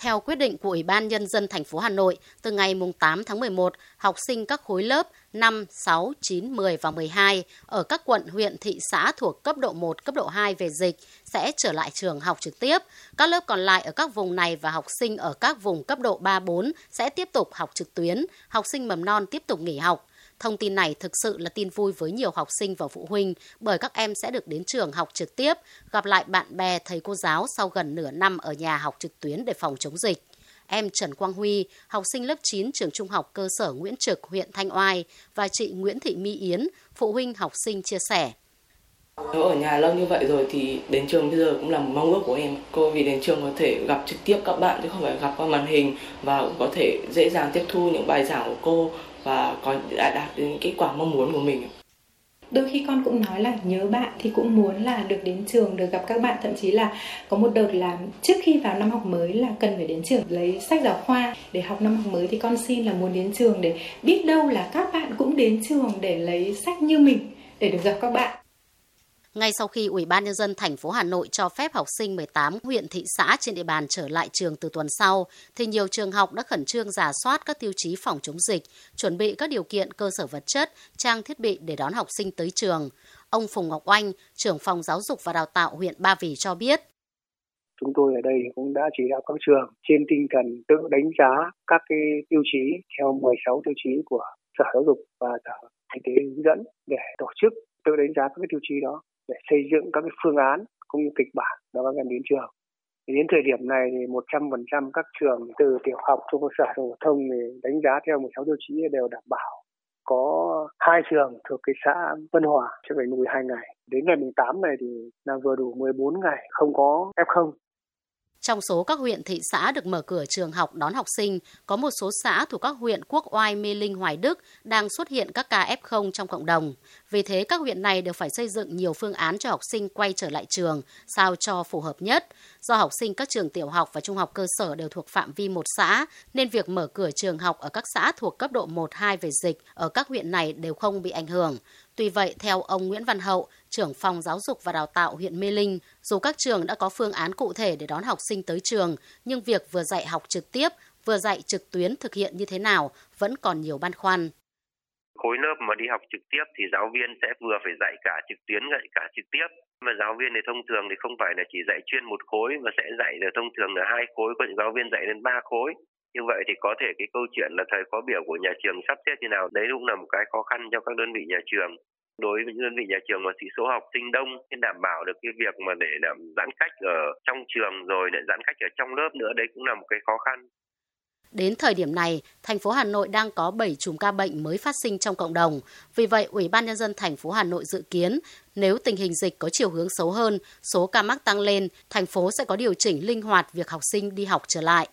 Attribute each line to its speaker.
Speaker 1: Theo quyết định của Ủy ban Nhân dân thành phố Hà Nội, từ ngày 8 tháng 11, học sinh các khối lớp 5, 6, 9, 10 và 12 ở các quận, huyện, thị xã thuộc cấp độ 1, cấp độ 2 về dịch sẽ trở lại trường học trực tiếp. Các lớp còn lại ở các vùng này và học sinh ở các vùng cấp độ 3, 4 sẽ tiếp tục học trực tuyến. Học sinh mầm non tiếp tục nghỉ học. Thông tin này thực sự là tin vui với nhiều học sinh và phụ huynh bởi các em sẽ được đến trường học trực tiếp, gặp lại bạn bè, thầy cô giáo sau gần nửa năm ở nhà học trực tuyến để phòng chống dịch. Em Trần Quang Huy, học sinh lớp 9 trường trung học cơ sở Nguyễn Trực, huyện Thanh Oai và chị Nguyễn Thị My Yến, phụ huynh học sinh chia sẻ.
Speaker 2: Nếu ở nhà lâu như vậy rồi thì đến trường bây giờ cũng là một mong ước của em. Cô vì đến trường có thể gặp trực tiếp các bạn chứ không phải gặp qua màn hình và cũng có thể dễ dàng tiếp thu những bài giảng của cô và có đã đạt đến kết quả mong muốn của mình.
Speaker 3: Đôi khi con cũng nói là nhớ bạn thì cũng muốn là được đến trường, được gặp các bạn. Thậm chí là có một đợt là trước khi vào năm học mới là cần phải đến trường lấy sách giáo khoa. Để học năm học mới thì con xin là muốn đến trường để biết đâu là các bạn cũng đến trường để lấy sách như mình, để được gặp các bạn
Speaker 1: ngay sau khi Ủy ban nhân dân thành phố Hà Nội cho phép học sinh 18 huyện thị xã trên địa bàn trở lại trường từ tuần sau, thì nhiều trường học đã khẩn trương giả soát các tiêu chí phòng chống dịch, chuẩn bị các điều kiện cơ sở vật chất, trang thiết bị để đón học sinh tới trường. Ông Phùng Ngọc Oanh, trưởng phòng giáo dục và đào tạo huyện Ba Vì cho biết.
Speaker 4: Chúng tôi ở đây cũng đã chỉ đạo các trường trên tinh thần tự đánh giá các cái tiêu chí theo 16 tiêu chí của Sở Giáo dục và Sở Y tế hướng dẫn để tổ chức tự đánh giá các cái tiêu chí đó để xây dựng các cái phương án cũng như kịch bản cho các em đến trường. Thì đến thời điểm này thì 100% các trường từ tiểu học trung cơ sở phổ thông thì đánh giá theo 16 tiêu chí đều đảm bảo. Có hai trường thuộc cái xã Vân Hòa sẽ phải nuôi hai ngày. Đến ngày 8 này thì là vừa đủ 14 ngày không có F0
Speaker 1: trong số các huyện thị xã được mở cửa trường học đón học sinh, có một số xã thuộc các huyện Quốc Oai, Mê Linh, Hoài Đức đang xuất hiện các ca F0 trong cộng đồng. Vì thế, các huyện này đều phải xây dựng nhiều phương án cho học sinh quay trở lại trường, sao cho phù hợp nhất. Do học sinh các trường tiểu học và trung học cơ sở đều thuộc phạm vi một xã, nên việc mở cửa trường học ở các xã thuộc cấp độ 1-2 về dịch ở các huyện này đều không bị ảnh hưởng. Tuy vậy, theo ông Nguyễn Văn Hậu, trưởng phòng giáo dục và đào tạo huyện Mê Linh, dù các trường đã có phương án cụ thể để đón học sinh tới trường, nhưng việc vừa dạy học trực tiếp, vừa dạy trực tuyến thực hiện như thế nào vẫn còn nhiều băn khoăn
Speaker 5: khối lớp mà đi học trực tiếp thì giáo viên sẽ vừa phải dạy cả trực tuyến, dạy cả trực tiếp. Mà giáo viên thì thông thường thì không phải là chỉ dạy chuyên một khối mà sẽ dạy được thông thường là hai khối, có những giáo viên dạy lên ba khối. Như vậy thì có thể cái câu chuyện là thời khóa biểu của nhà trường sắp xếp như nào, đấy cũng là một cái khó khăn cho các đơn vị nhà trường. Đối với những đơn vị nhà trường mà sĩ số học sinh đông thì đảm bảo được cái việc mà để đảm, giãn cách ở trong trường rồi để giãn cách ở trong lớp nữa, đấy cũng là một cái khó khăn.
Speaker 1: Đến thời điểm này, thành phố Hà Nội đang có 7 chùm ca bệnh mới phát sinh trong cộng đồng. Vì vậy, Ủy ban nhân dân thành phố Hà Nội dự kiến nếu tình hình dịch có chiều hướng xấu hơn, số ca mắc tăng lên, thành phố sẽ có điều chỉnh linh hoạt việc học sinh đi học trở lại.